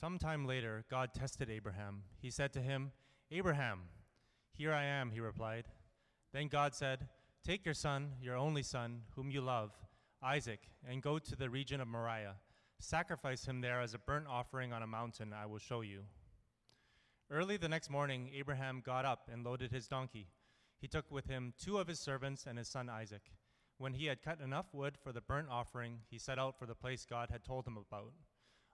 Some time later, God tested Abraham. He said to him, Abraham, here I am, he replied. Then God said, Take your son, your only son, whom you love, Isaac, and go to the region of Moriah. Sacrifice him there as a burnt offering on a mountain I will show you. Early the next morning, Abraham got up and loaded his donkey. He took with him two of his servants and his son Isaac. When he had cut enough wood for the burnt offering, he set out for the place God had told him about.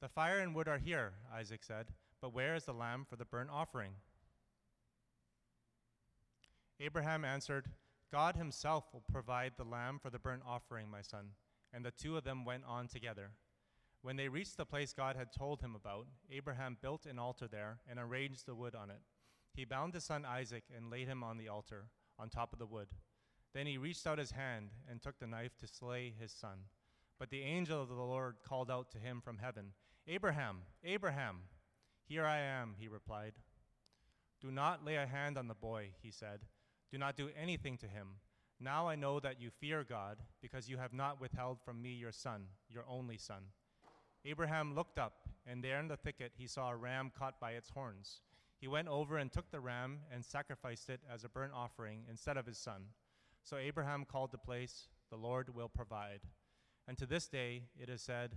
The fire and wood are here, Isaac said, but where is the lamb for the burnt offering? Abraham answered, God himself will provide the lamb for the burnt offering, my son. And the two of them went on together. When they reached the place God had told him about, Abraham built an altar there and arranged the wood on it. He bound his son Isaac and laid him on the altar, on top of the wood. Then he reached out his hand and took the knife to slay his son. But the angel of the Lord called out to him from heaven, Abraham, Abraham. Here I am, he replied. Do not lay a hand on the boy, he said. Do not do anything to him. Now I know that you fear God, because you have not withheld from me your son, your only son. Abraham looked up, and there in the thicket he saw a ram caught by its horns. He went over and took the ram and sacrificed it as a burnt offering instead of his son. So Abraham called the place, The Lord will provide. And to this day it is said,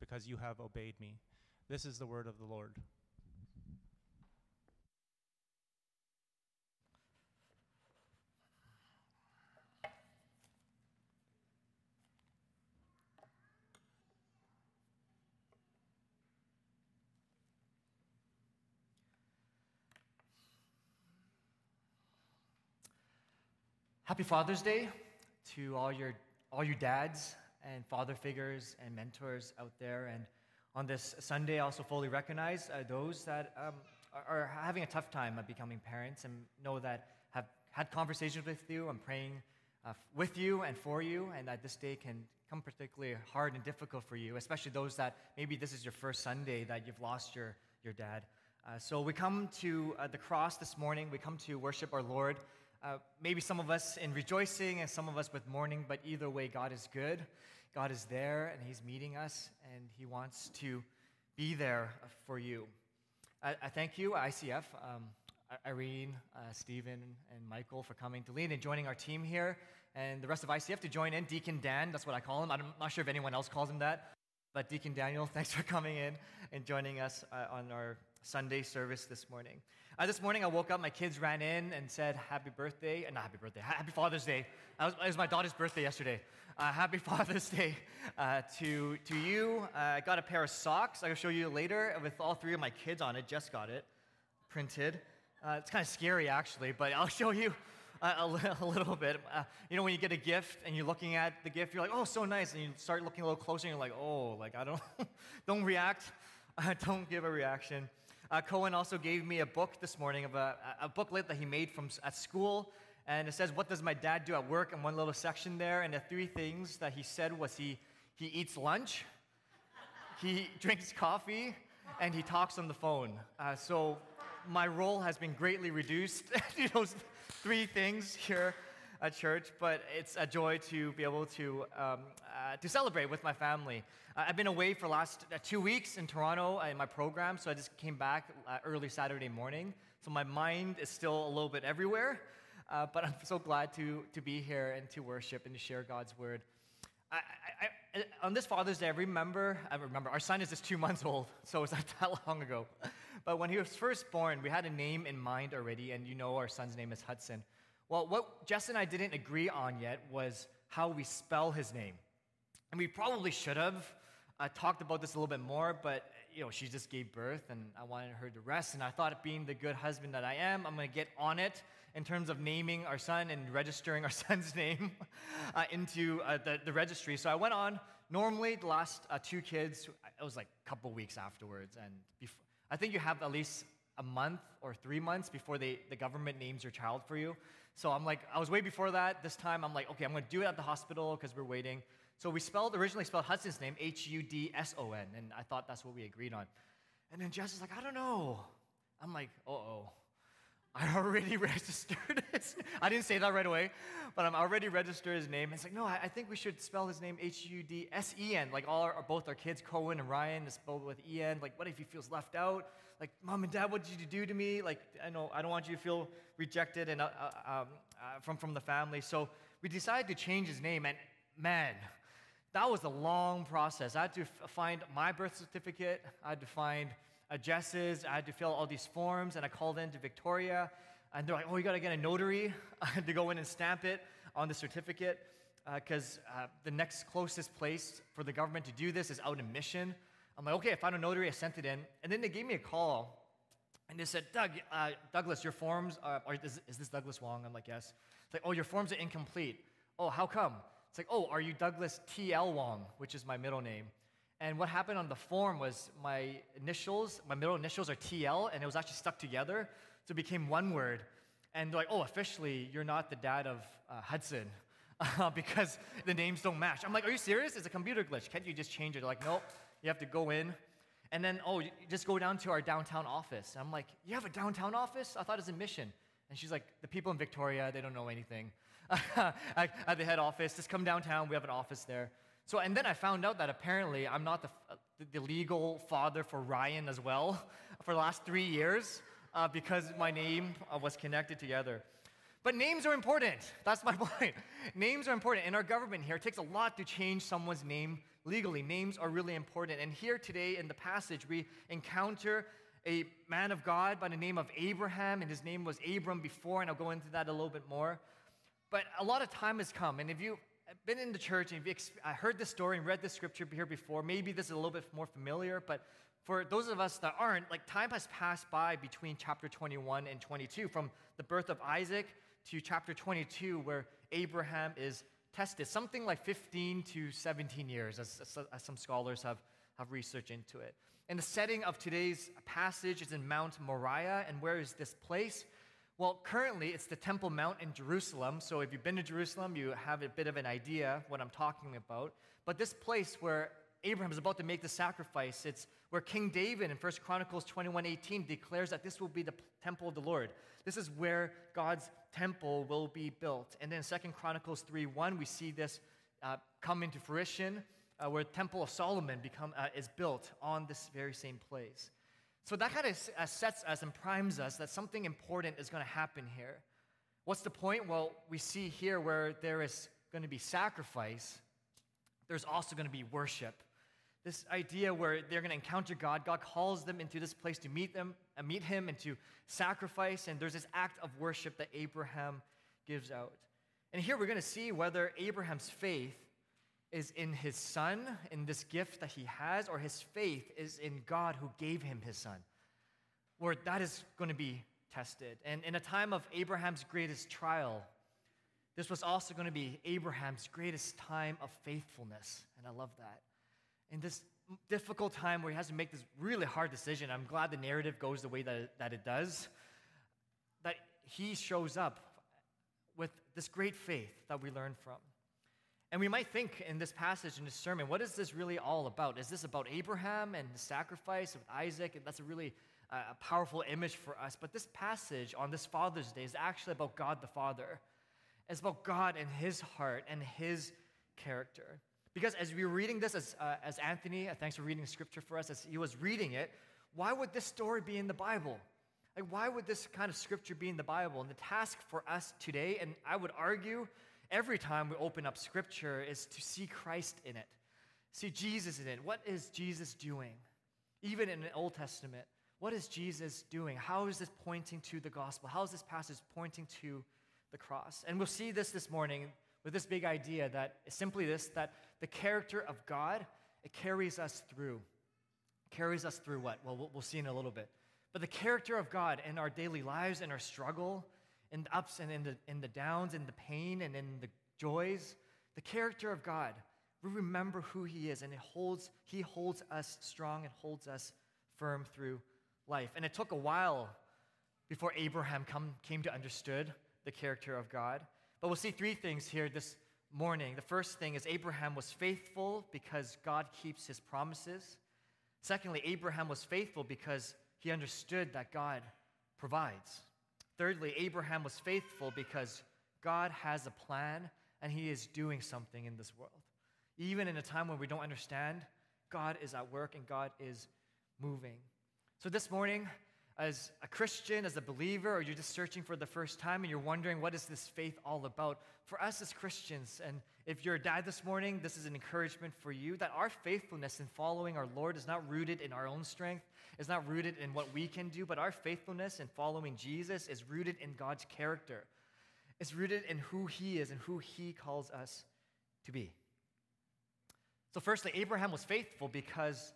because you have obeyed me. This is the word of the Lord. Happy Father's Day to all your, all you dads and father figures and mentors out there. And on this Sunday, I also fully recognize uh, those that um, are, are, having a tough time becoming parents and know that have had conversations with you. I'm praying uh, with you and for you, and that this day can come particularly hard and difficult for you, especially those that maybe this is your first Sunday that you've lost your, your dad. Uh, so we come to uh, the cross this morning. We come to worship our Lord. Uh, maybe some of us in rejoicing and some of us with mourning, but either way, God is good. God is there and He's meeting us and He wants to be there for you. I, I thank you, ICF, um, Irene, uh, Stephen, and Michael for coming to lead and joining our team here, and the rest of ICF to join in. Deacon Dan, that's what I call him. I'm not sure if anyone else calls him that, but Deacon Daniel, thanks for coming in and joining us uh, on our Sunday service this morning. Uh, this morning I woke up, my kids ran in and said, Happy birthday, uh, not happy birthday, happy Father's Day. Was, it was my daughter's birthday yesterday. Uh, happy Father's Day uh, to, to you. Uh, I got a pair of socks I'll show you later with all three of my kids on it. Just got it printed. Uh, it's kind of scary actually, but I'll show you a, a, little bit. you know, when you get a gift and you're looking at the gift, you're like, oh, so nice. And you start looking a little closer and you're like, oh, like I don't, don't react. don't give a reaction. Uh, Cohen also gave me a book this morning of a, a booklet that he made from at school, and it says, "What does my dad do at work?" And one little section there, and the three things that he said was he he eats lunch, he drinks coffee, and he talks on the phone. Uh, so my role has been greatly reduced to those three things here at church, but it's a joy to be able to, um, uh, to celebrate with my family. Uh, I've been away for last uh, two weeks in Toronto in my program, so I just came back uh, early Saturday morning. So my mind is still a little bit everywhere, but I'm so glad to, to be here and to worship and to share God's word. I, I, I, on this Father's Day, I remember, I remember, our son is just two months old, so it's not that long ago. But when he was first born, we had a name in mind already, and you know our son's name is Hudson. Well, what Jess and I didn't agree on yet was how we spell his name. And we probably should have uh, talked about this a little bit more, but you know, she just gave birth and I wanted her to rest. And I thought, being the good husband that I am, I'm going to get on it in terms of naming our son and registering our son's name uh, into uh, the, the registry. So I went on. Normally, the last uh, two kids, it was like a couple weeks afterwards. And before, I think you have at least a month or three months before they, the government names your child for you. So I'm like, I was way before that. This time I'm like, okay, I'm to do it at the hospital because we're waiting. So we spelled, originally spelled Hudson's name H U D S O N, and I thought that's what we agreed on. And then Jess is like, I don't know. I'm like, uh oh. I already registered his I didn't say that right away, but I'm already registered his name. It's like, no, I, I think we should spell his name H U D S E N. Like all our, both our kids, Cohen and Ryan, is spelled with E N. Like, what if he feels left out? Like, mom and dad, what did you do to me? Like, I know I don't want you to feel rejected and uh, uh, um, uh, from from the family. So we decided to change his name, and man, that was a long process. I had to find my birth certificate, I had to find Jess's, I had to fill all these forms, and I called in to Victoria, and they're like, oh, you gotta get a notary to go in and stamp it on the certificate, because uh, uh, the next closest place for the government to do this is out in Mission. I'm like, okay, I found a notary, I sent it in, and then they gave me a call, and they said, Doug, uh, Douglas, your forms, are, are is, is this Douglas Wong? I'm like, yes. It's like, oh, your forms are incomplete. Oh, how come? It's like, oh, are you Douglas T.L. Wong, which is my middle name? And what happened on the form was my initials, my middle initials are TL, and it was actually stuck together. So it became one word. And they're like, oh, officially, you're not the dad of uh, Hudson uh, because the names don't match. I'm like, are you serious? It's a computer glitch. Can't you just change it? They're like, nope, you have to go in. And then, oh, just go down to our downtown office. And I'm like, you have a downtown office? I thought it was a mission. And she's like, the people in Victoria, they don't know anything. at the head office. Just come downtown. We have an office there. So, and then I found out that apparently I'm not the, the legal father for Ryan as well for the last three years uh, because my name uh, was connected together. But names are important. That's my point. names are important. In our government here, it takes a lot to change someone's name legally. Names are really important. And here today in the passage, we encounter a man of God by the name of Abraham, and his name was Abram before, and I'll go into that a little bit more. But a lot of time has come, and if you've been in the church and i've heard this story and read this scripture here before, maybe this is a little bit more familiar, but for those of us that aren't, like time has passed by between chapter 21 and 22, from the birth of Isaac to chapter 22, where Abraham is tested, something like 15 to 17 years, as, as some scholars have, have researched into it. And the setting of today's passage is in Mount Moriah, and where is this place? Well, currently it's the Temple Mount in Jerusalem. So if you've been to Jerusalem, you have a bit of an idea what I'm talking about. But this place where Abraham is about to make the sacrifice, it's where King David in 1 Chronicles 21:18 declares that this will be the temple of the Lord. This is where God's temple will be built. And then 2 Chronicles 3:1, we see this uh, come into fruition, uh, where the Temple of Solomon become, uh, is built on this very same place. So that kind of uh, sets us and primes us that something important is going to happen here. What's the point? Well, we see here where there is going to be sacrifice, there's also going to be worship. This idea where they're going to encounter God, God calls them into this place to meet them, and uh, meet Him, and to sacrifice. And there's this act of worship that Abraham gives out. And here we're going to see whether Abraham's faith is in his son, in this gift that he has, or his faith is in God who gave him his son. Where that is going to be tested. And in a time of Abraham's greatest trial, this was also going to be Abraham's greatest time of faithfulness. And I love that. In this difficult time where he has to make this really hard decision, I'm glad the narrative goes the way that it, that it does, that he shows up with this great faith that we learn from. And we might think in this passage, in this sermon, what is this really all about? Is this about Abraham and the sacrifice of Isaac? And that's a really uh, powerful image for us. But this passage on this Father's Day is actually about God the Father. It's about God and his heart and his character. Because as we were reading this, as, uh, as Anthony, uh, thanks for reading scripture for us, as he was reading it, why would this story be in the Bible? Like, why would this kind of scripture be in the Bible? And the task for us today, and I would argue every time we open up scripture is to see Christ in it, see Jesus in it. What is Jesus doing? Even in the Old Testament, What is Jesus doing? How is this pointing to the gospel? How is this passage pointing to the cross? And we'll see this this morning with this big idea that simply this that the character of God, it carries us through. Carries us through what? Well, we'll see in a little bit. But the character of God in our daily lives, and our struggle, in the ups and in the, in the downs, in the pain and in the joys, the character of God, we remember who He is, and it holds, He holds us strong and holds us firm through life. And it took a while before Abraham come, came to understood the character of God. But we'll see three things here this morning. The first thing is Abraham was faithful because God keeps his promises. Secondly, Abraham was faithful because he understood that God provides. Thirdly, Abraham was faithful because God has a plan and he is doing something in this world. Even in a time when we don't understand, God is at work and God is moving. So this morning, as a Christian, as a believer, or you're just searching for the first time and you're wondering what is this faith all about, for us as Christians, and if you're a dad this morning, this is an encouragement for you that our faithfulness in following our Lord is not rooted in our own strength, is not rooted in what we can do, but our faithfulness in following Jesus is rooted in God's character. It's rooted in who He is and who He calls us to be. So, firstly, Abraham was faithful because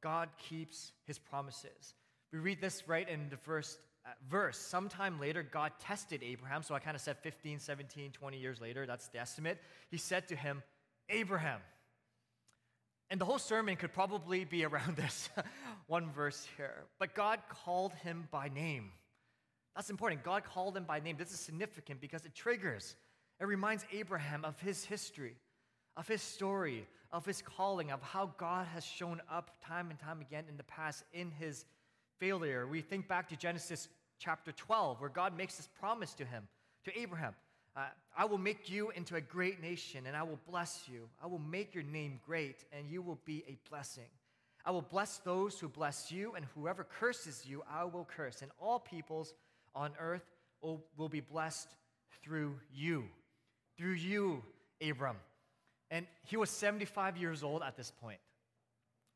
God keeps His promises. We read this right in the first uh, verse. Sometime later, God tested Abraham. So I kind of said 15, 17, 20 years later. That's the estimate. He said to him, Abraham. And the whole sermon could probably be around this one verse here. But God called him by name. That's important. God called him by name. This is significant because it triggers, it reminds Abraham of his history, of his story, of his calling, of how God has shown up time and time again in the past in his failure. We think back to Genesis chapter 12, where God makes this promise to him, to Abraham uh, I will make you into a great nation, and I will bless you. I will make your name great, and you will be a blessing. I will bless those who bless you, and whoever curses you, I will curse. And all peoples on earth will, will be blessed through you. Through you, Abram. And he was 75 years old at this point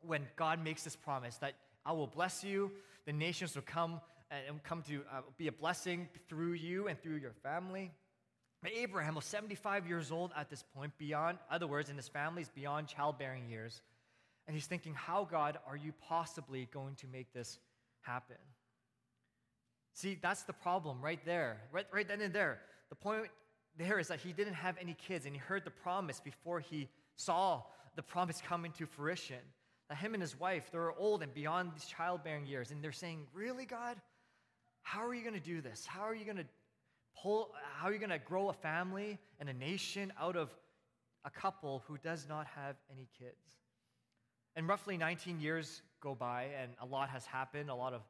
when God makes this promise that I will bless you. The nations will come and come to uh, be a blessing through you and through your family. But Abraham was 75 years old at this point, beyond, other words, in his family's beyond childbearing years. And he's thinking, how, God, are you possibly going to make this happen? See, that's the problem right there, right, right then and there. The point there is that he didn't have any kids, and he heard the promise before he saw the promise come into fruition him and his wife, they're old and beyond these childbearing years, and they're saying, Really, God? How are you going to do this? How are you going to pull, how are you going to grow a family and a nation out of a couple who does not have any kids? And roughly 19 years go by, and a lot has happened, a lot of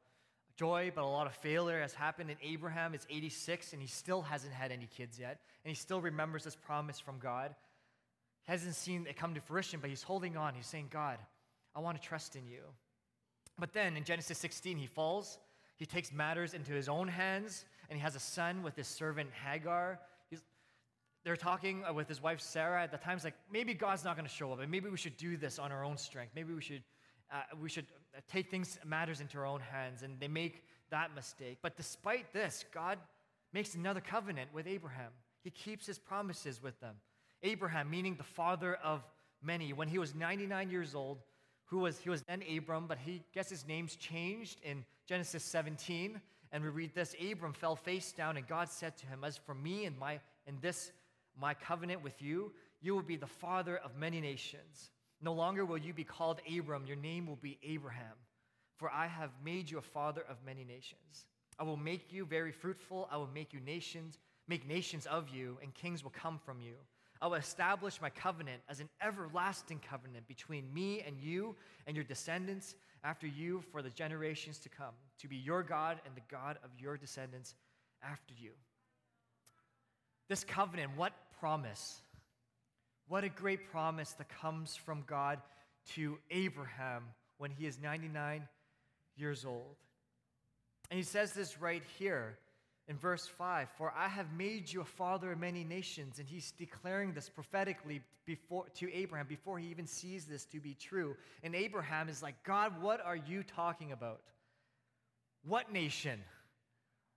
joy, but a lot of failure has happened. And Abraham is 86, and he still hasn't had any kids yet, and he still remembers this promise from God. He hasn't seen it come to fruition, but he's holding on. He's saying, God, I want to trust in you. But then in Genesis 16, he falls. He takes matters into his own hands, and he has a son with his servant Hagar. He's, they're talking uh, with his wife Sarah at the time. times like maybe God's not going to show up, and maybe we should do this on our own strength. Maybe we should uh, we should uh, take things matters into our own hands, and they make that mistake. But despite this, God makes another covenant with Abraham. He keeps his promises with them. Abraham, meaning the father of many, when he was 99 years old, who was, he was then Abram, but he gets his name's changed in Genesis 17. And we read this Abram fell face down, and God said to him, As for me and my and this my covenant with you, you will be the father of many nations. No longer will you be called Abram, your name will be Abraham, for I have made you a father of many nations. I will make you very fruitful, I will make you nations, make nations of you, and kings will come from you. I will establish my covenant as an everlasting covenant between me and you and your descendants after you for the generations to come, to be your God and the God of your descendants after you. This covenant, what promise? What a great promise that comes from God to Abraham when he is 99 years old. And he says this right here in verse 5 For I have made you a father of many nations. And he's declaring this prophetically before, to Abraham before he even sees this to be true. And Abraham is like, God, what are you talking about? What nation?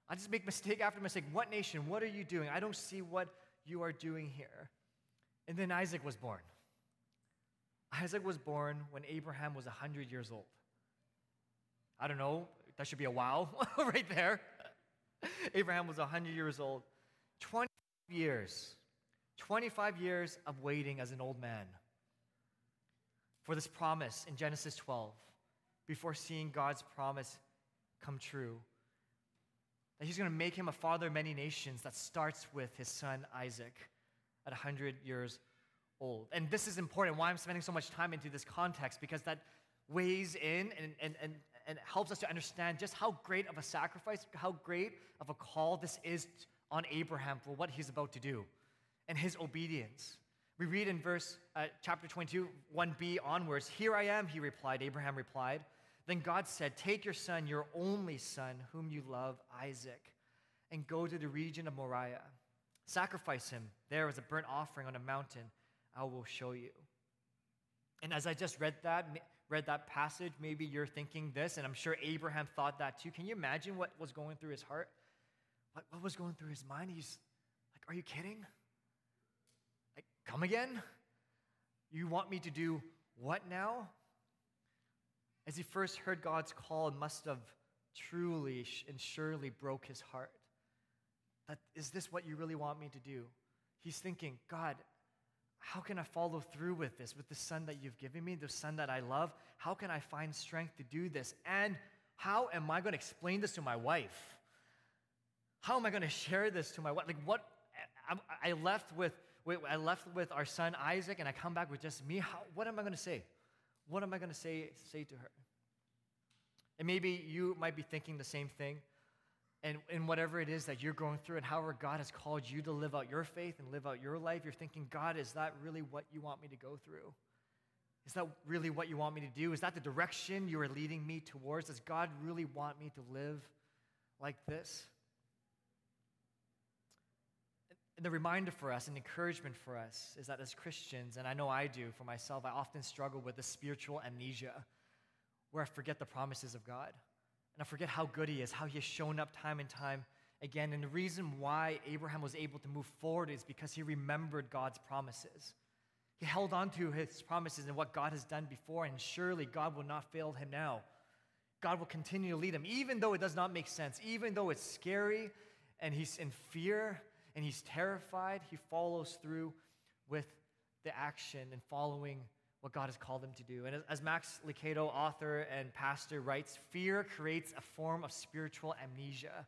I just make mistake after mistake. What nation? What are you doing? I don't see what you are doing here. And then Isaac was born. Isaac was born when Abraham was 100 years old. I don't know, that should be a wow right there. Abraham was 100 years old. 20 years, 25 years of waiting as an old man for this promise in Genesis 12 before seeing God's promise come true. That he's going to make him a father of many nations that starts with his son Isaac at 100 years old. And this is important why I'm spending so much time into this context because that weighs in and, and, and, and it helps us to understand just how great of a sacrifice, how great of a call this is on Abraham for what he's about to do and his obedience. We read in verse uh, chapter 22, 1b onwards, Here I am, he replied. Abraham replied. Then God said, Take your son, your only son, whom you love, Isaac, and go to the region of Moriah. Sacrifice him there as a burnt offering on a mountain I will show you. And as I just read that, read that passage, maybe you're thinking this, and I'm sure Abraham thought that too. Can you imagine what was going through his heart? What, what was going through his mind? He's like, Are you kidding? Like, come again? You want me to do what now? As he first heard God's call, it must have truly and surely broke his heart. That is this what you really want me to do? He's thinking, God, how can I follow through with this, with the son that you've given me, the son that I love? How can I find strength to do this? And how am I going to explain this to my wife? How am I going to share this to my wife? Like, what? I left with, I left with our son Isaac, and I come back with just me. How, what am I going to say? What am I going to say, say to her? And maybe you might be thinking the same thing and in whatever it is that you're going through and however God has called you to live out your faith and live out your life, you're thinking, God, is that really what you want me to go through? Is that really what you want me to do? Is that the direction you are leading me towards? Does God really want me to live like this? And the reminder for us and encouragement for us is that as Christians, and I know I do for myself, I often struggle with the spiritual amnesia where I forget the promises of God. And I forget how good he is, how he has shown up time and time again. And the reason why Abraham was able to move forward is because he remembered God's promises. He held on to his promises and what God has done before, and surely God will not fail him now. God will continue to lead him, even though it does not make sense, even though it's scary and he's in fear and he's terrified, he follows through with the action and following what God has called him to do. And as Max Lucado, author and pastor, writes, fear creates a form of spiritual amnesia.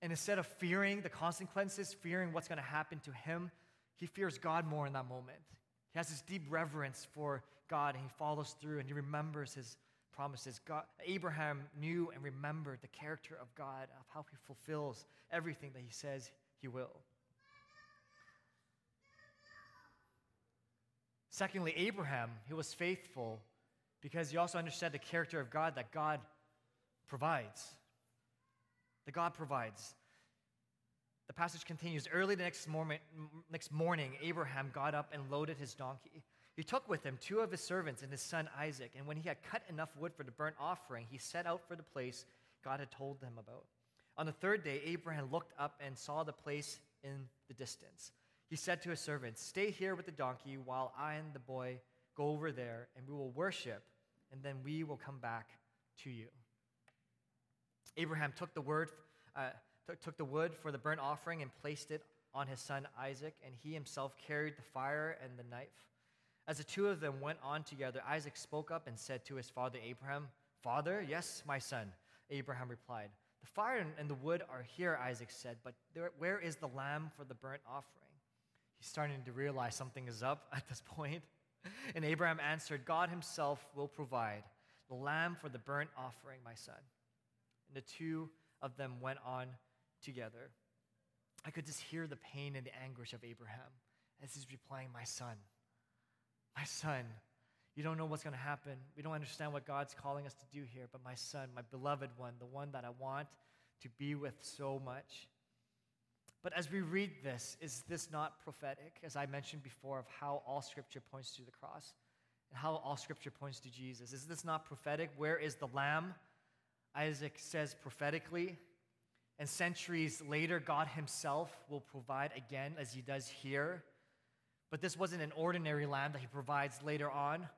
And instead of fearing the consequences, fearing what's going to happen to him, he fears God more in that moment. He has this deep reverence for God and he follows through and he remembers his promises. God, Abraham knew and remembered the character of God, of how he fulfills everything that he says he will. Secondly, Abraham, he was faithful because he also understood the character of God that God provides. That God provides. The passage continues Early the next, morning, next morning, Abraham got up and loaded his donkey. He took with him two of his servants and his son Isaac, and when he had cut enough wood for the burnt offering, he set out for the place God had told them about. On the third day, Abraham looked up and saw the place in the distance. He said to his servants, Stay here with the donkey while I and the boy go over there, and we will worship, and then we will come back to you. Abraham took the word, uh, took the wood for the burnt offering and placed it on his son Isaac, and he himself carried the fire and the knife. As the two of them went on together, Isaac spoke up and said to his father Abraham, Father, yes, my son. Abraham replied, The fire and the wood are here, Isaac said, but there, where is the lamb for the burnt offering? He's starting to realize something is up at this point. And Abraham answered, God himself will provide the lamb for the burnt offering, my son. And the two of them went on together. I could just hear the pain and the anguish of Abraham as he's replying, My son, my son, you don't know what's going to happen. We don't understand what God's calling us to do here, but my son, my beloved one, the one that I want to be with so much, but as we read this, is this not prophetic, as I mentioned before, of how all scripture points to the cross and how all scripture points to Jesus? Is this not prophetic? Where is the lamb? Isaac says prophetically. And centuries later, God Himself will provide again, as He does here. But this wasn't an ordinary lamb that He provides later on.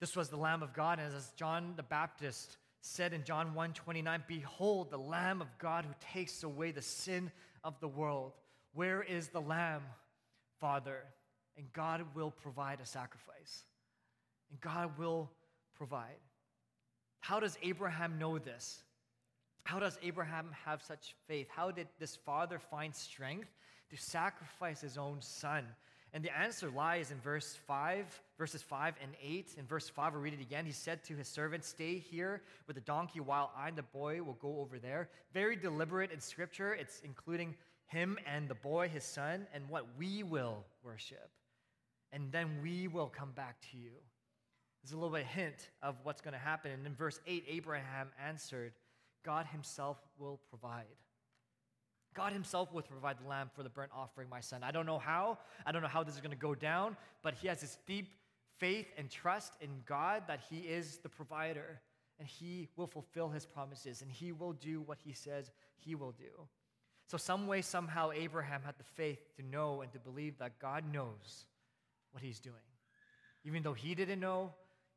This was the Lamb of God, and as John the Baptist said in John 1 29, Behold, the Lamb of God who takes away the sin of the world. Where is the Lamb, Father? And God will provide a sacrifice. And God will provide. How does Abraham know this? How does Abraham have such faith? How did this father find strength to sacrifice his own son? And the answer lies in verse 5, verses 5 and 8. In verse 5, I'll read it again. He said to his servant, Stay here with the donkey while I and the boy will go over there. Very deliberate in scripture. It's including him and the boy, his son, and what we will worship. And then we will come back to you. There's a little bit of hint of what's going to happen. And in verse 8, Abraham answered, God himself will provide. God himself will provide the lamb for the burnt offering, my son. I don't know how. I don't know how this is going to go down, but he has this deep faith and trust in God that he is the provider and he will fulfill his promises and he will do what he says he will do. So, some way, somehow, Abraham had the faith to know and to believe that God knows what he's doing. Even though he didn't know,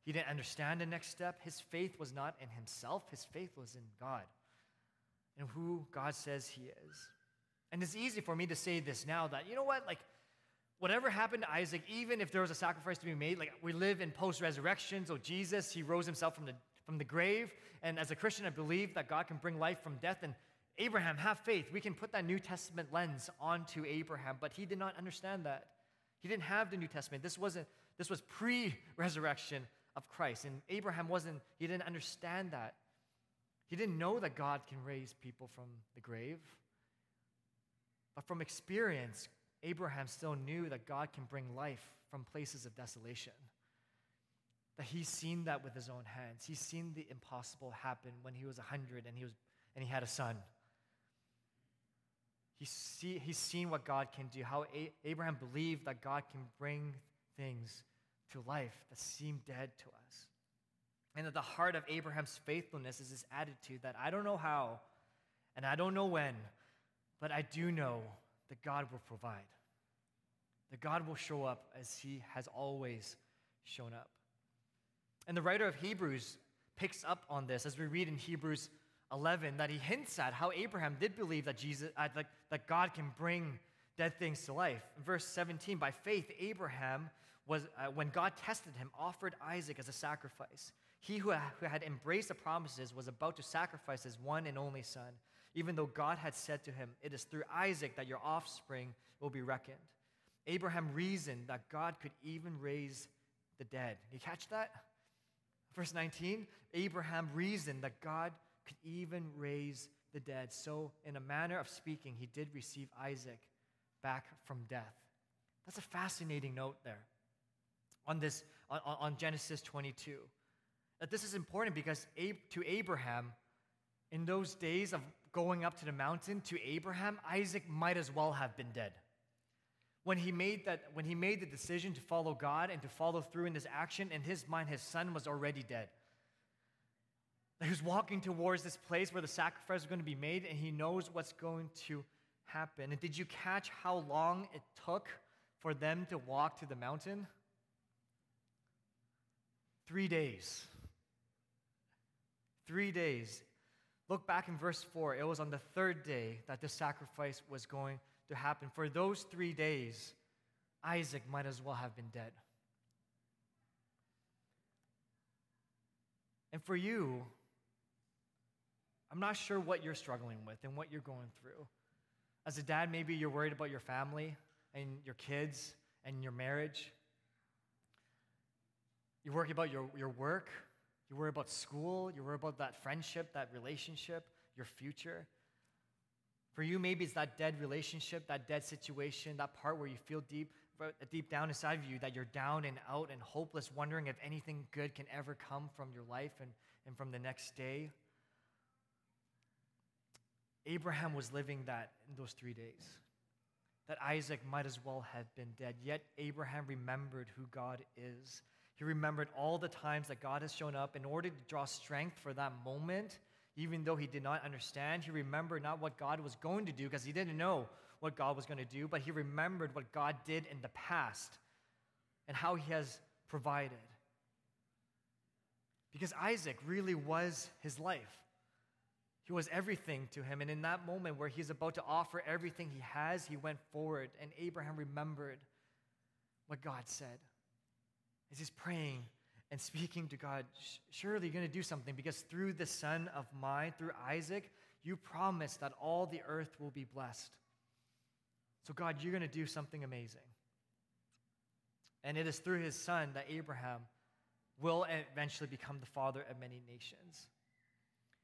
he didn't understand the next step, his faith was not in himself, his faith was in God and who God says He is. And it's easy for me to say this now that, you know what, like, whatever happened to Isaac, even if there was a sacrifice to be made, like, we live in post resurrection, so Jesus, He rose Himself from the, from the grave. And as a Christian, I believe that God can bring life from death. And Abraham, have faith. We can put that New Testament lens onto Abraham, but he did not understand that. He didn't have the New Testament. This wasn't, this was pre-resurrection of Christ. And Abraham wasn't, he didn't understand that. He didn't know that God can raise people from the grave. But from experience, Abraham still knew that God can bring life from places of desolation. That he's seen that with his own hands. He's seen the impossible happen when he was 100 and he, was, and he had a son. He's, see, he's seen what God can do, how a- Abraham believed that God can bring things to life that seem dead to us. And at the heart of Abraham's faithfulness is this attitude that I don't know how and I don't know when, but I do know that God will provide. That God will show up as he has always shown up. And the writer of Hebrews picks up on this as we read in Hebrews 11 that he hints at how Abraham did believe that Jesus uh, that, that God can bring dead things to life. In verse 17, by faith Abraham was uh, when God tested him offered Isaac as a sacrifice. He who had embraced the promises was about to sacrifice his one and only son, even though God had said to him, It is through Isaac that your offspring will be reckoned. Abraham reasoned that God could even raise the dead. You catch that? Verse 19 Abraham reasoned that God could even raise the dead. So, in a manner of speaking, he did receive Isaac back from death. That's a fascinating note there on this on, on Genesis 22 that this is important because to Abraham, in those days of going up to the mountain, to Abraham, Isaac might as well have been dead. When he made that, when he made the decision to follow God and to follow through in this action, in his mind, his son was already dead. He was walking towards this place where the sacrifice was going to be made, and he knows what's going to happen. And did you catch how long it took for them to walk to the mountain? Three days. Three days. Look back in verse 4. It was on the third day that the sacrifice was going to happen. For those three days, Isaac might as well have been dead. And for you, I'm not sure what you're struggling with and what you're going through. As a dad, maybe you're worried about your family and your kids and your marriage. You're worried about your, your work you worry about school. You worry about that friendship, that relationship, your future. For you, maybe it's that dead relationship, that dead situation, that part where you feel deep, deep down inside of you that you're down and out and hopeless, wondering if anything good can ever come from your life and, and from the next day. Abraham was living that in those three days. That Isaac might as well have been dead. Yet Abraham remembered who God is. He remembered all the times that God has shown up in order to draw strength for that moment. Even though he did not understand, he remembered not what God was going to do because he didn't know what God was going to do, but he remembered what God did in the past and how he has provided. Because Isaac really was his life. He was everything to him. And in that moment where he's about to offer everything he has, he went forward. And Abraham remembered what God said. As he's praying and speaking to God, surely you're going to do something because through the son of mine, through Isaac, you promised that all the earth will be blessed. So, God, you're going to do something amazing. And it is through his son that Abraham will eventually become the father of many nations.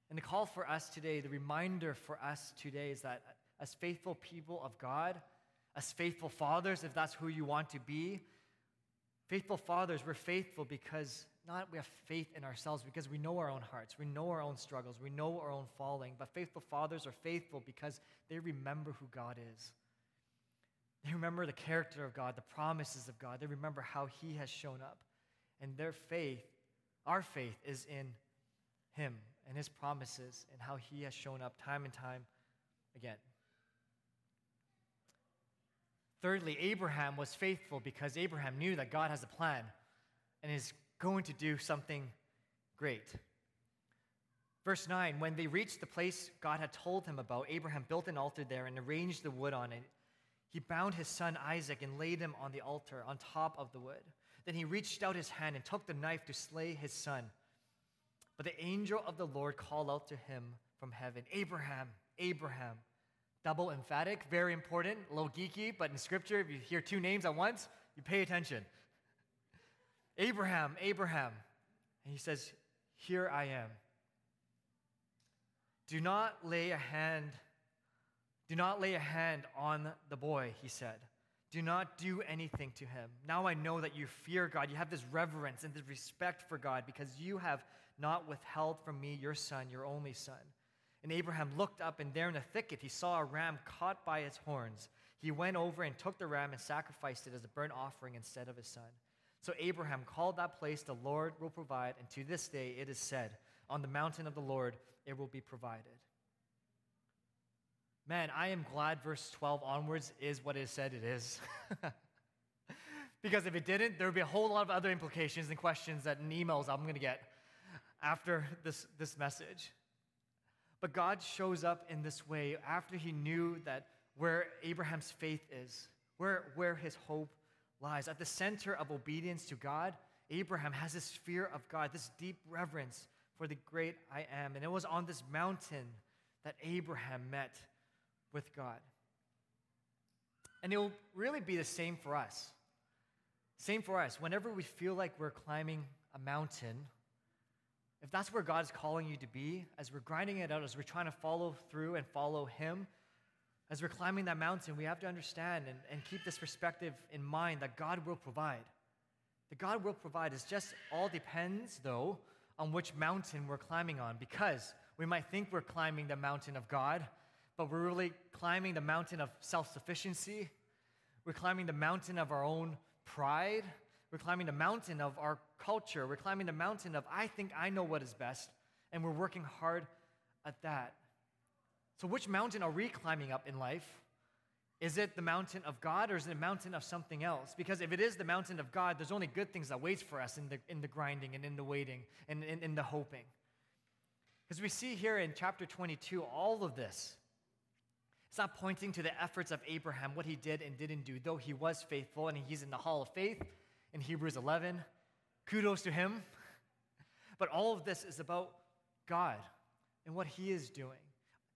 And the call for us today, the reminder for us today is that as faithful people of God, as faithful fathers, if that's who you want to be, faithful fathers, we're faithful because not we have faith in ourselves because we know our own hearts, we know our own struggles, we know our own falling, but faithful fathers are faithful because they remember who God is. They remember the character of God, the promises of God. They remember how He has shown up. And their faith, our faith, is in Him and His promises and how He has shown up time and time again. Thirdly, Abraham was faithful because Abraham knew that God has a plan and is going to do something great. Verse 9 When they reached the place God had told him about, Abraham built an altar there and arranged the wood on it. He bound his son Isaac and laid him on the altar on top of the wood. Then he reached out his hand and took the knife to slay his son. But the angel of the Lord called out to him from heaven Abraham, Abraham. Double emphatic, very important, a little geeky, but in scripture, if you hear two names at once, you pay attention. Abraham, Abraham. And he says, Here I am. Do not lay a hand do not lay a hand on the boy, he said. Do not do anything to him. Now I know that you fear God. You have this reverence and this respect for God because you have not withheld from me your son, your only son. And Abraham looked up, and there in the thicket he saw a ram caught by its horns. He went over and took the ram and sacrificed it as a burnt offering instead of his son. So Abraham called that place, The Lord will provide, and to this day it is said, On the mountain of the Lord it will be provided. Man, I am glad verse 12 onwards is what it said it is. because if it didn't, there would be a whole lot of other implications and questions that in emails I'm going to get after this, this message. But God shows up in this way after he knew that where Abraham's faith is, where, where his hope lies. At the center of obedience to God, Abraham has this fear of God, this deep reverence for the great I am. And it was on this mountain that Abraham met with God. And it will really be the same for us. Same for us. Whenever we feel like we're climbing a mountain, if that's where God's calling you to be, as we're grinding it out, as we're trying to follow through and follow Him, as we're climbing that mountain, we have to understand and, and keep this perspective in mind that God will provide. That God will provide. It just all depends, though, on which mountain we're climbing on, because we might think we're climbing the mountain of God, but we're really climbing the mountain of self sufficiency. We're climbing the mountain of our own pride. We're climbing the mountain of our culture. We're climbing the mountain of, I think I know what is best. And we're working hard at that. So, which mountain are we climbing up in life? Is it the mountain of God or is it the mountain of something else? Because if it is the mountain of God, there's only good things that waits for us in the, in the grinding and in the waiting and in, in the hoping. Because we see here in chapter 22 all of this. It's not pointing to the efforts of Abraham, what he did and didn't do, though he was faithful and he's in the hall of faith in Hebrews 11. Kudos to him. But all of this is about God and what he is doing.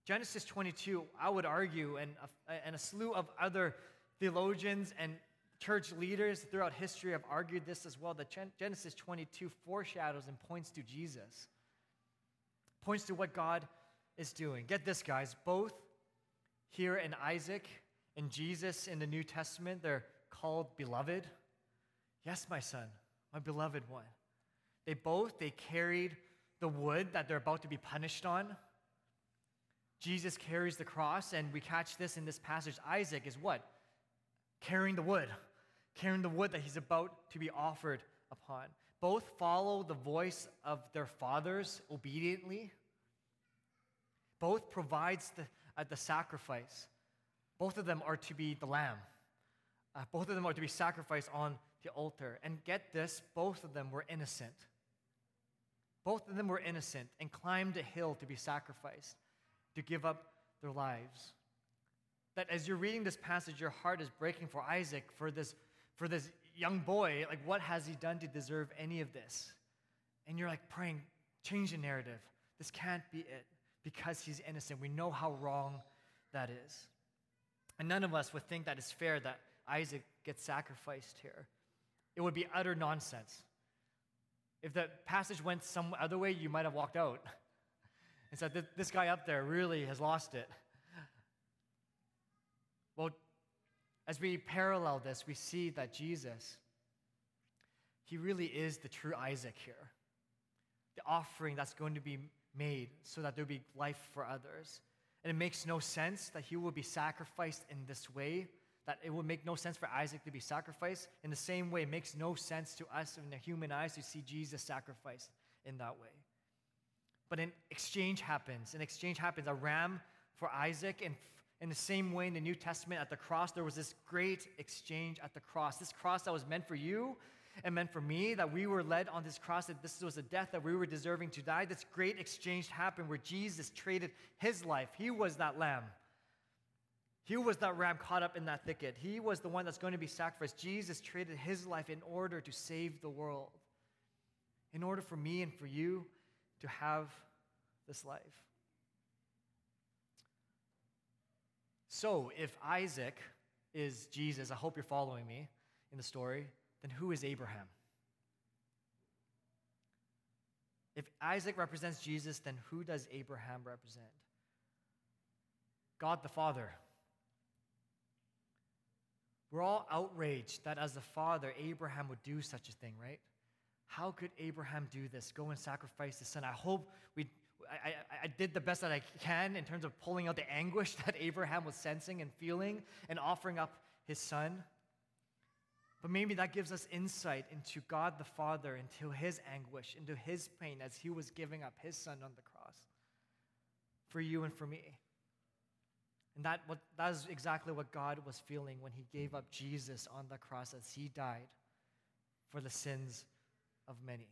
Genesis 22, I would argue, and a, and a slew of other theologians and church leaders throughout history have argued this as well that Genesis 22 foreshadows and points to Jesus, points to what God is doing. Get this, guys, both here in Isaac and Jesus in the New Testament, they're called beloved. Yes, my son, my beloved one. They both, they carried the wood that they're about to be punished on. Jesus carries the cross, and we catch this in this passage. Isaac is what? Carrying the wood, carrying the wood that he's about to be offered upon. both follow the voice of their fathers obediently. Both provides the, uh, the sacrifice. Both of them are to be the lamb. Uh, both of them are to be sacrificed on the altar. And get this, both of them were innocent. Both of them were innocent and climbed a hill to be sacrificed, to give up their lives. That as you're reading this passage, your heart is breaking for Isaac, for this, for this young boy. Like, what has he done to deserve any of this? And you're like praying, change the narrative. This can't be it because he's innocent. We know how wrong that is. And none of us would think that it's fair that Isaac gets sacrificed here. It would be utter nonsense. If the passage went some other way, you might have walked out and said, This guy up there really has lost it. Well, as we parallel this, we see that Jesus, he really is the true Isaac here. The offering that's going to be made so that there'll be life for others. And it makes no sense that he will be sacrificed in this way, that it would make no sense for Isaac to be sacrificed. In the same way, it makes no sense to us in the human eyes to see Jesus sacrificed in that way. But an exchange happens. An exchange happens. A ram for Isaac. And in the same way, in the New Testament, at the cross, there was this great exchange at the cross. This cross that was meant for you and meant for me, that we were led on this cross, that this was a death that we were deserving to die. This great exchange happened where Jesus traded his life. He was that lamb. He was that ram caught up in that thicket. He was the one that's going to be sacrificed. Jesus traded his life in order to save the world, in order for me and for you to have this life. So, if Isaac is Jesus, I hope you're following me in the story then who is Abraham? If Isaac represents Jesus, then who does Abraham represent? God the Father. We're all outraged that as the father, Abraham would do such a thing, right? How could Abraham do this? Go and sacrifice his son. I hope we, I, I, I, did the best that I can in terms of pulling out the anguish that Abraham was sensing and feeling and offering up his son. But maybe that gives us insight into God the Father, into his anguish, into his pain as he was giving up his son on the cross for you and for me. And that, what, that is exactly what God was feeling when he gave up Jesus on the cross as he died for the sins of many.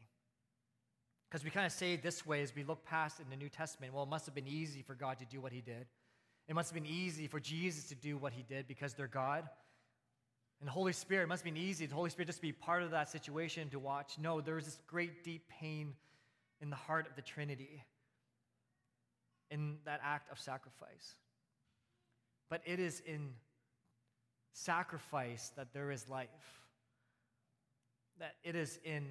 Because we kind of say this way as we look past in the New Testament well, it must have been easy for God to do what he did. It must have been easy for Jesus to do what he did because they're God. And the Holy Spirit, it must have been easy, the Holy Spirit just to be part of that situation to watch. No, there was this great deep pain in the heart of the Trinity in that act of sacrifice. But it is in sacrifice that there is life. That it is in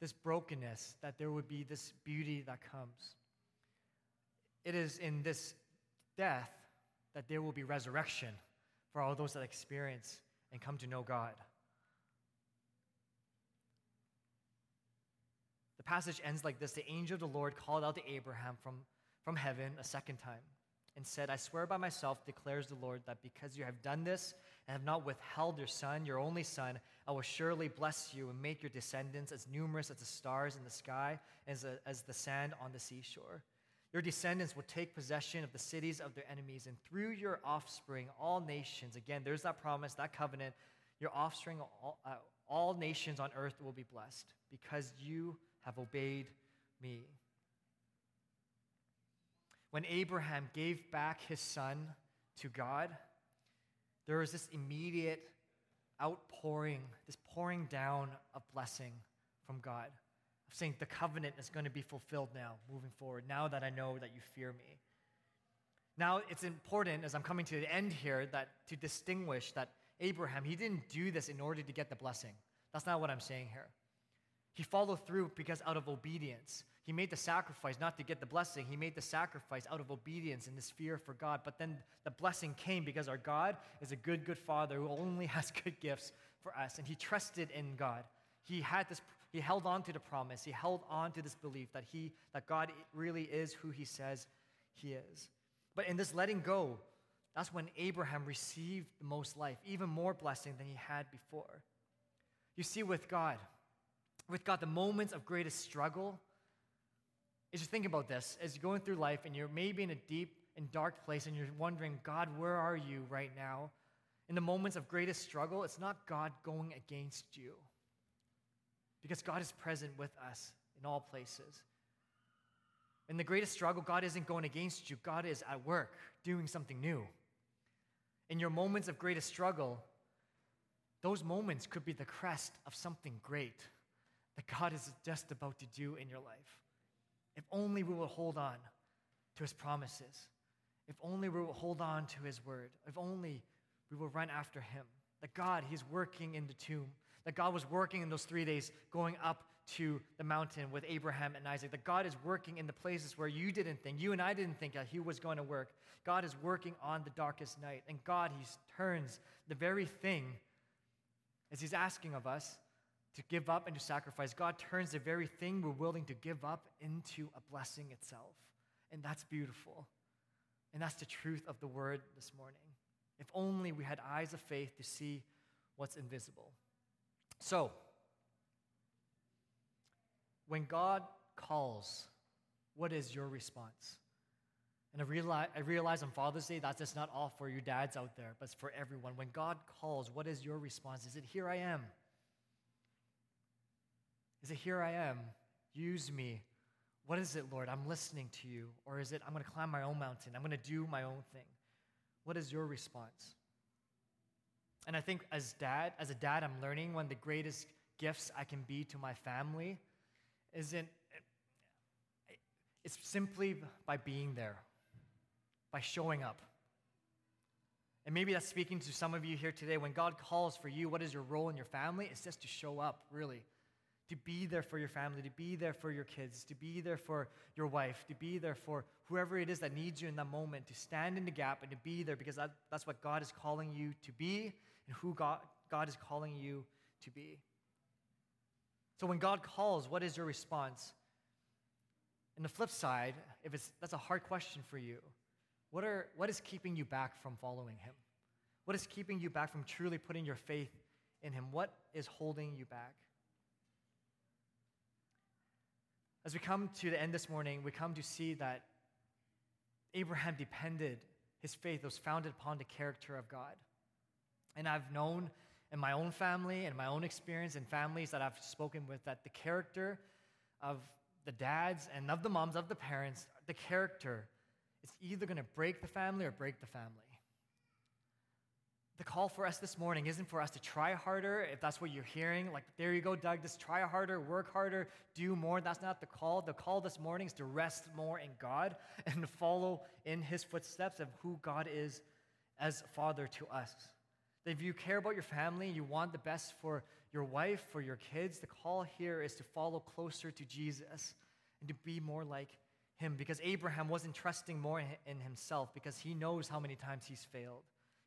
this brokenness that there would be this beauty that comes. It is in this death that there will be resurrection for all those that experience and come to know God. The passage ends like this The angel of the Lord called out to Abraham from, from heaven a second time and said, I swear by myself, declares the Lord, that because you have done this and have not withheld your son, your only son, I will surely bless you and make your descendants as numerous as the stars in the sky, as, a, as the sand on the seashore. Your descendants will take possession of the cities of their enemies, and through your offspring, all nations, again, there's that promise, that covenant, your offspring, all, uh, all nations on earth will be blessed because you have obeyed me. When Abraham gave back his son to God, there was this immediate outpouring, this pouring down of blessing from God of saying the covenant is going to be fulfilled now, moving forward, now that I know that you fear me. Now, it's important as I'm coming to the end here that to distinguish that Abraham, he didn't do this in order to get the blessing. That's not what I'm saying here. He followed through because out of obedience. He made the sacrifice not to get the blessing. He made the sacrifice out of obedience and this fear for God. But then the blessing came because our God is a good, good Father who only has good gifts for us. And he trusted in God. He had this he held on to the promise. He held on to this belief that he that God really is who he says he is. But in this letting go, that's when Abraham received the most life, even more blessing than he had before. You see, with God, with God, the moments of greatest struggle, is just think about this as you're going through life and you're maybe in a deep and dark place and you're wondering, God, where are you right now? In the moments of greatest struggle, it's not God going against you because God is present with us in all places. In the greatest struggle, God isn't going against you, God is at work doing something new. In your moments of greatest struggle, those moments could be the crest of something great that God is just about to do in your life. If only we will hold on to his promises. If only we will hold on to his word. If only we will run after him. That God, he's working in the tomb. That God was working in those three days going up to the mountain with Abraham and Isaac. That God is working in the places where you didn't think, you and I didn't think that he was going to work. God is working on the darkest night. And God, he turns the very thing as he's asking of us to give up and to sacrifice, God turns the very thing we're willing to give up into a blessing itself. And that's beautiful. And that's the truth of the word this morning. If only we had eyes of faith to see what's invisible. So, when God calls, what is your response? And I realize, I realize on Father's Day, that's just not all for you dads out there, but it's for everyone. When God calls, what is your response? Is it, Here I am? Is it, Here I am? Use me. What is it, Lord? I'm listening to you. Or is it, I'm going to climb my own mountain? I'm going to do my own thing. What is your response? And I think as dad, as a dad, I'm learning one of the greatest gifts I can be to my family isn't it's simply by being there, by showing up. And maybe that's speaking to some of you here today. When God calls for you, what is your role in your family? It's just to show up, really. To be there for your family, to be there for your kids, to be there for your wife, to be there for whoever it is that needs you in that moment, to stand in the gap and to be there because that, that's what God is calling you to be and who God, God is calling you to be. So when God calls, what is your response? And the flip side, if it's that's a hard question for you, what are what is keeping you back from following him? What is keeping you back from truly putting your faith in him? What is holding you back? As we come to the end this morning, we come to see that Abraham depended, his faith was founded upon the character of God. And I've known in my own family and my own experience in families that I've spoken with that the character of the dads and of the moms, of the parents, the character is either going to break the family or break the family. The call for us this morning isn't for us to try harder, if that's what you're hearing. Like, there you go, Doug, just try harder, work harder, do more. That's not the call. The call this morning is to rest more in God and follow in his footsteps of who God is as Father to us. If you care about your family, you want the best for your wife, for your kids, the call here is to follow closer to Jesus and to be more like him because Abraham wasn't trusting more in himself because he knows how many times he's failed.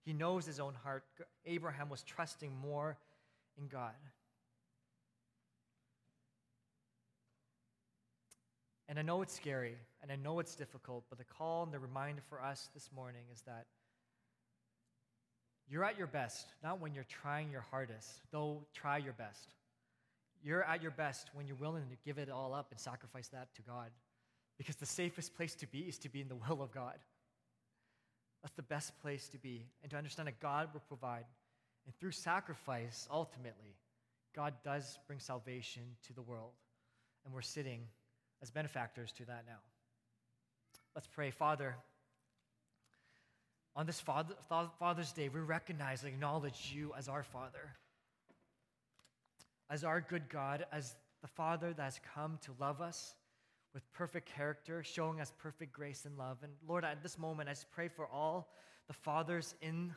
He knows his own heart. Abraham was trusting more in God. And I know it's scary and I know it's difficult, but the call and the reminder for us this morning is that you're at your best, not when you're trying your hardest, though try your best. You're at your best when you're willing to give it all up and sacrifice that to God. Because the safest place to be is to be in the will of God. That's the best place to be. And to understand that God will provide. And through sacrifice, ultimately, God does bring salvation to the world. And we're sitting as benefactors to that now. Let's pray. Father, on this Father, Father's Day, we recognize and acknowledge you as our Father, as our good God, as the Father that has come to love us with perfect character, showing us perfect grace and love. And Lord, at this moment, I just pray for all the fathers in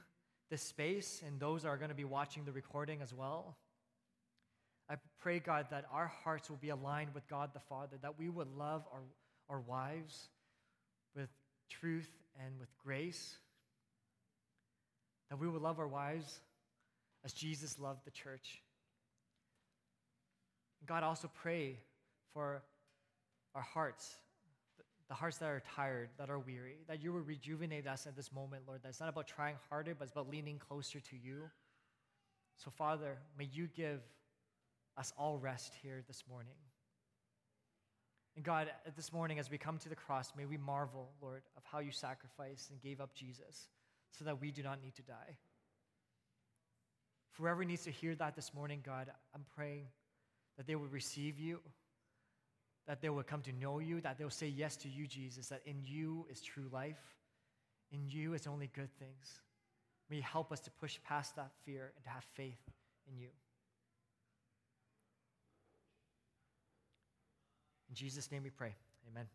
this space and those are going to be watching the recording as well. I pray, God, that our hearts will be aligned with God the Father, that we would love our, our wives with truth and with grace that we would love our wives as Jesus loved the church. God, also pray for our hearts, the hearts that are tired, that are weary, that you will rejuvenate us at this moment, Lord. That it's not about trying harder, but it's about leaning closer to you. So, Father, may you give us all rest here this morning. And God, this morning as we come to the cross, may we marvel, Lord, of how you sacrificed and gave up Jesus so that we do not need to die. Whoever needs to hear that this morning, God, I'm praying that they would receive you, that they will come to know you, that they'll say yes to you, Jesus, that in you is true life, in you is only good things. May you help us to push past that fear and to have faith in you. In Jesus' name we pray. Amen.